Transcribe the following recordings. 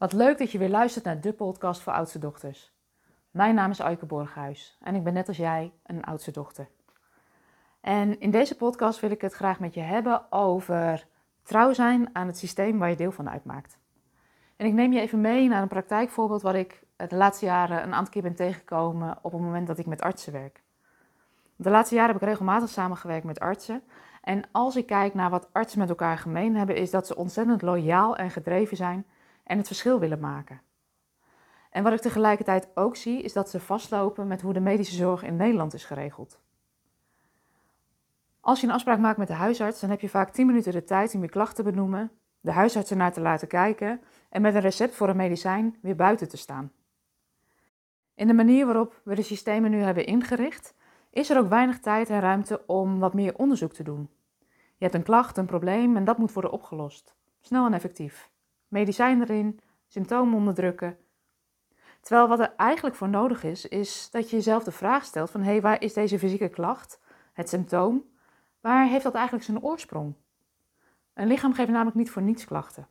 Wat leuk dat je weer luistert naar de podcast voor oudste dochters. Mijn naam is Aike Borghuis en ik ben net als jij een oudste dochter. En in deze podcast wil ik het graag met je hebben over trouw zijn aan het systeem waar je deel van uitmaakt. En ik neem je even mee naar een praktijkvoorbeeld wat ik de laatste jaren een aantal keer ben tegengekomen op het moment dat ik met artsen werk. De laatste jaren heb ik regelmatig samengewerkt met artsen. En als ik kijk naar wat artsen met elkaar gemeen hebben, is dat ze ontzettend loyaal en gedreven zijn en het verschil willen maken. En wat ik tegelijkertijd ook zie, is dat ze vastlopen met hoe de medische zorg in Nederland is geregeld. Als je een afspraak maakt met de huisarts, dan heb je vaak 10 minuten de tijd om je klacht te benoemen, de huisarts ernaar te laten kijken en met een recept voor een medicijn weer buiten te staan. In de manier waarop we de systemen nu hebben ingericht, is er ook weinig tijd en ruimte om wat meer onderzoek te doen. Je hebt een klacht, een probleem en dat moet worden opgelost. Snel en effectief. Medicijn erin, symptomen onderdrukken. Terwijl wat er eigenlijk voor nodig is, is dat je jezelf de vraag stelt van hé, hey, waar is deze fysieke klacht, het symptoom, waar heeft dat eigenlijk zijn oorsprong? Een lichaam geeft namelijk niet voor niets klachten.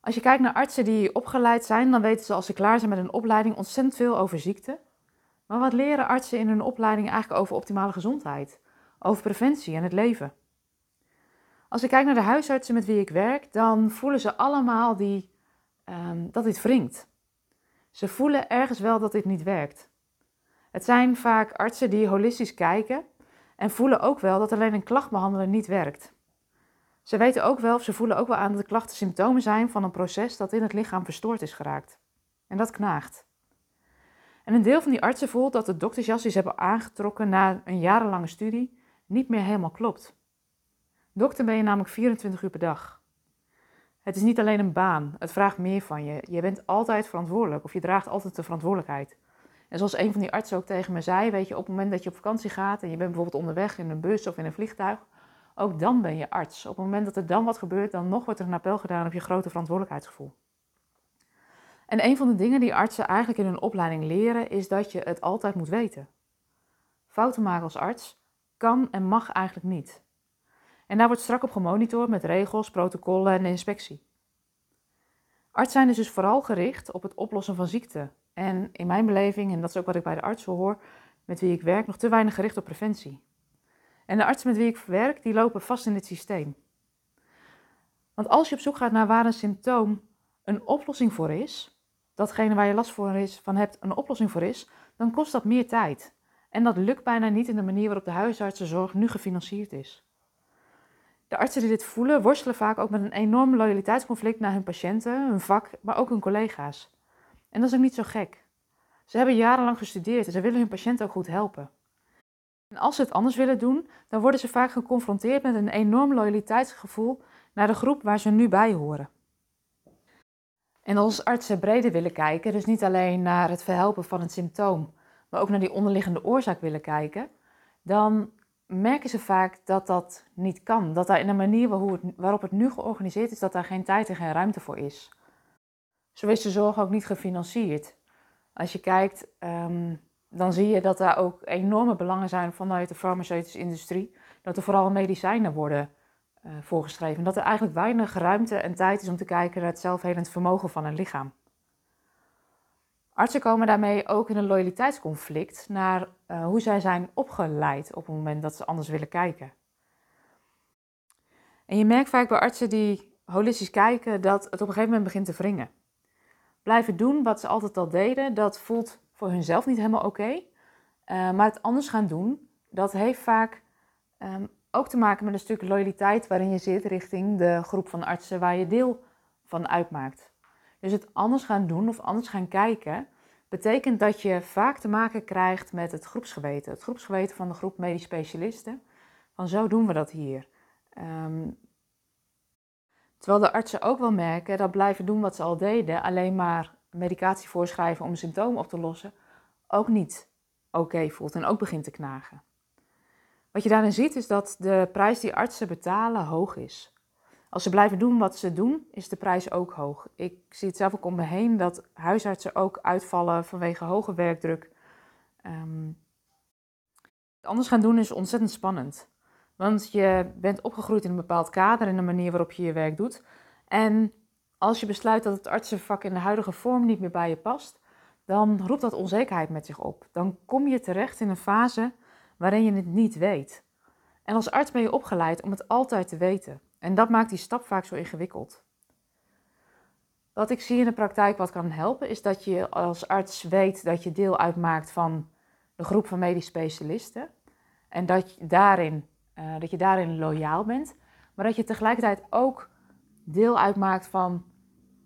Als je kijkt naar artsen die opgeleid zijn, dan weten ze als ze klaar zijn met een opleiding ontzettend veel over ziekte. Maar wat leren artsen in hun opleiding eigenlijk over optimale gezondheid, over preventie en het leven? Als ik kijk naar de huisartsen met wie ik werk, dan voelen ze allemaal die, um, dat dit wringt. Ze voelen ergens wel dat dit niet werkt. Het zijn vaak artsen die holistisch kijken en voelen ook wel dat alleen een klacht behandelen niet werkt. Ze weten ook wel, of ze voelen ook wel aan dat de klachten symptomen zijn van een proces dat in het lichaam verstoord is geraakt. En dat knaagt. En een deel van die artsen voelt dat de doktersjas die ze hebben aangetrokken na een jarenlange studie niet meer helemaal klopt. Dokter ben je namelijk 24 uur per dag. Het is niet alleen een baan, het vraagt meer van je. Je bent altijd verantwoordelijk of je draagt altijd de verantwoordelijkheid. En zoals een van die artsen ook tegen me zei, weet je, op het moment dat je op vakantie gaat en je bent bijvoorbeeld onderweg in een bus of in een vliegtuig, ook dan ben je arts. Op het moment dat er dan wat gebeurt, dan nog wordt er een appel gedaan op je grote verantwoordelijkheidsgevoel. En een van de dingen die artsen eigenlijk in hun opleiding leren, is dat je het altijd moet weten. Fouten maken als arts kan en mag eigenlijk niet. En daar wordt strak op gemonitord met regels, protocollen en inspectie. Arts zijn is dus vooral gericht op het oplossen van ziekte. En in mijn beleving, en dat is ook wat ik bij de artsen hoor, met wie ik werk, nog te weinig gericht op preventie. En de artsen met wie ik werk, die lopen vast in het systeem. Want als je op zoek gaat naar waar een symptoom een oplossing voor is, datgene waar je last voor is, van hebt een oplossing voor is, dan kost dat meer tijd. En dat lukt bijna niet in de manier waarop de huisartsenzorg nu gefinancierd is. De artsen die dit voelen, worstelen vaak ook met een enorm loyaliteitsconflict naar hun patiënten, hun vak, maar ook hun collega's. En dat is ook niet zo gek. Ze hebben jarenlang gestudeerd en ze willen hun patiënten ook goed helpen. En als ze het anders willen doen, dan worden ze vaak geconfronteerd met een enorm loyaliteitsgevoel naar de groep waar ze nu bij horen. En als artsen breder willen kijken, dus niet alleen naar het verhelpen van het symptoom, maar ook naar die onderliggende oorzaak willen kijken, dan merken ze vaak dat dat niet kan. Dat daar in de manier waarop het nu georganiseerd is, dat daar geen tijd en geen ruimte voor is. Zo is de zorg ook niet gefinancierd. Als je kijkt, um, dan zie je dat daar ook enorme belangen zijn vanuit de farmaceutische industrie. Dat er vooral medicijnen worden uh, voorgeschreven. Dat er eigenlijk weinig ruimte en tijd is om te kijken naar het zelfhelend vermogen van een lichaam. Artsen komen daarmee ook in een loyaliteitsconflict naar uh, hoe zij zijn opgeleid op het moment dat ze anders willen kijken. En je merkt vaak bij artsen die holistisch kijken dat het op een gegeven moment begint te wringen. Blijven doen wat ze altijd al deden, dat voelt voor hunzelf niet helemaal oké. Uh, maar het anders gaan doen, dat heeft vaak um, ook te maken met een stuk loyaliteit waarin je zit richting de groep van artsen waar je deel van uitmaakt. Dus het anders gaan doen of anders gaan kijken, betekent dat je vaak te maken krijgt met het groepsgeweten. Het groepsgeweten van de groep medisch specialisten. Van zo doen we dat hier. Um, terwijl de artsen ook wel merken dat blijven doen wat ze al deden, alleen maar medicatie voorschrijven om een symptoom op te lossen, ook niet oké voelt en ook begint te knagen. Wat je daarin ziet is dat de prijs die artsen betalen hoog is. Als ze blijven doen wat ze doen, is de prijs ook hoog. Ik zie het zelf ook om me heen dat huisartsen ook uitvallen vanwege hoge werkdruk. Um, anders gaan doen is ontzettend spannend. Want je bent opgegroeid in een bepaald kader en een manier waarop je je werk doet. En als je besluit dat het artsenvak in de huidige vorm niet meer bij je past, dan roept dat onzekerheid met zich op. Dan kom je terecht in een fase waarin je het niet weet. En als arts ben je opgeleid om het altijd te weten. En dat maakt die stap vaak zo ingewikkeld. Wat ik zie in de praktijk wat kan helpen, is dat je als arts weet dat je deel uitmaakt van de groep van medisch specialisten. En dat je daarin, uh, dat je daarin loyaal bent. Maar dat je tegelijkertijd ook deel uitmaakt van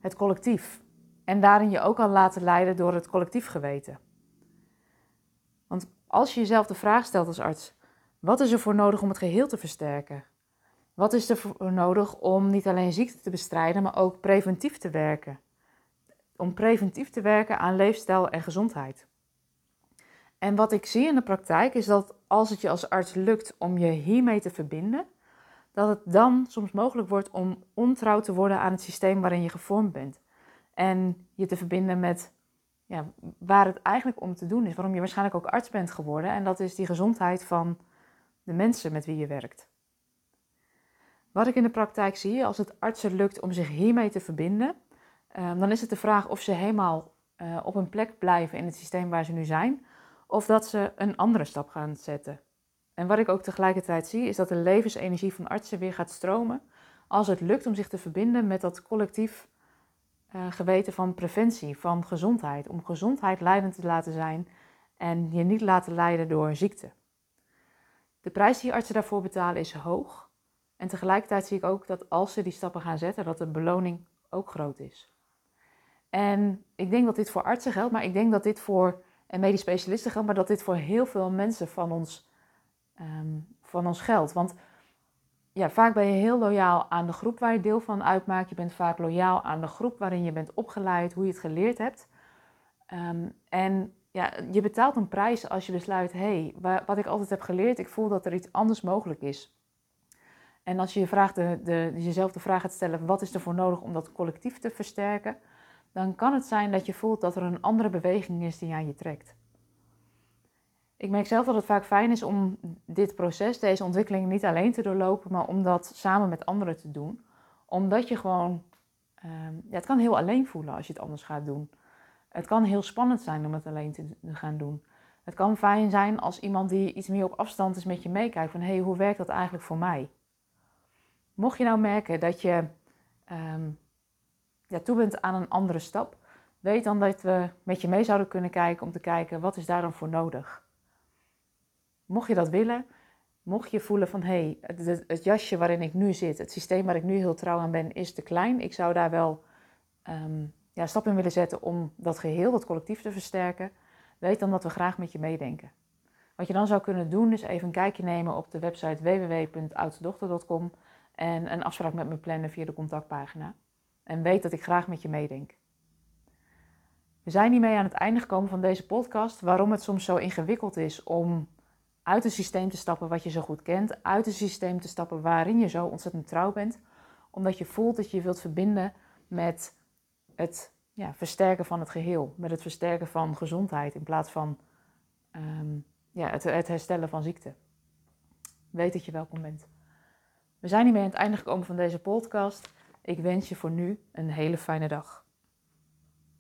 het collectief. En daarin je ook kan laten leiden door het collectief geweten. Want als je jezelf de vraag stelt als arts: wat is er voor nodig om het geheel te versterken? Wat is er nodig om niet alleen ziekte te bestrijden, maar ook preventief te werken? Om preventief te werken aan leefstijl en gezondheid. En wat ik zie in de praktijk is dat als het je als arts lukt om je hiermee te verbinden, dat het dan soms mogelijk wordt om ontrouw te worden aan het systeem waarin je gevormd bent. En je te verbinden met ja, waar het eigenlijk om te doen is, waarom je waarschijnlijk ook arts bent geworden. En dat is die gezondheid van de mensen met wie je werkt. Wat ik in de praktijk zie, als het artsen lukt om zich hiermee te verbinden, ehm, dan is het de vraag of ze helemaal uh, op een plek blijven in het systeem waar ze nu zijn, of dat ze een andere stap gaan zetten. En wat ik ook tegelijkertijd zie, is dat de levensenergie van artsen weer gaat stromen als het lukt om zich te verbinden met dat collectief uh, geweten van preventie, van gezondheid. Om gezondheid leidend te laten zijn en je niet laten leiden door ziekte. De prijs die artsen daarvoor betalen is hoog. En tegelijkertijd zie ik ook dat als ze die stappen gaan zetten, dat de beloning ook groot is. En ik denk dat dit voor artsen geldt, maar ik denk dat dit voor en medisch specialisten geldt, maar dat dit voor heel veel mensen van ons, um, van ons geldt. Want ja, vaak ben je heel loyaal aan de groep waar je deel van uitmaakt. Je bent vaak loyaal aan de groep waarin je bent opgeleid, hoe je het geleerd hebt. Um, en ja, je betaalt een prijs als je besluit, hé, hey, wat ik altijd heb geleerd, ik voel dat er iets anders mogelijk is. En als je, vraagt de, de, jezelf de vraag gaat stellen, wat is er voor nodig om dat collectief te versterken, dan kan het zijn dat je voelt dat er een andere beweging is die aan je trekt. Ik merk zelf dat het vaak fijn is om dit proces, deze ontwikkeling niet alleen te doorlopen, maar om dat samen met anderen te doen. Omdat je gewoon, ehm, ja, het kan heel alleen voelen als je het anders gaat doen. Het kan heel spannend zijn om het alleen te gaan doen. Het kan fijn zijn als iemand die iets meer op afstand is met je meekijkt van hé, hey, hoe werkt dat eigenlijk voor mij? Mocht je nou merken dat je um, ja, toe bent aan een andere stap, weet dan dat we met je mee zouden kunnen kijken om te kijken wat is daar dan voor nodig. Mocht je dat willen, mocht je voelen van hé, hey, het, jasje waarin ik nu zit, het systeem waar ik nu heel trouw aan ben, is te klein. Ik zou daar wel um, ja, stap in willen zetten om dat geheel, dat collectief te versterken. Weet dan dat we graag met je meedenken. Wat je dan zou kunnen doen is even een kijkje nemen op de website www.oudstedochter.com en een afspraak met me plannen via de contactpagina. En weet dat ik graag met je meedenk. We zijn hiermee aan het einde gekomen van deze podcast. Waarom het soms zo ingewikkeld is om uit een systeem te stappen wat je zo goed kent. Uit een systeem te stappen waarin je zo ontzettend trouw bent. Omdat je voelt dat je wilt verbinden met het ja, versterken van het geheel. Met het versterken van gezondheid in plaats van um, ja, het, het herstellen van ziekte. Weet dat je welkom bent. We zijn hiermee aan het einde gekomen van deze podcast. Ik wens je voor nu een hele fijne dag.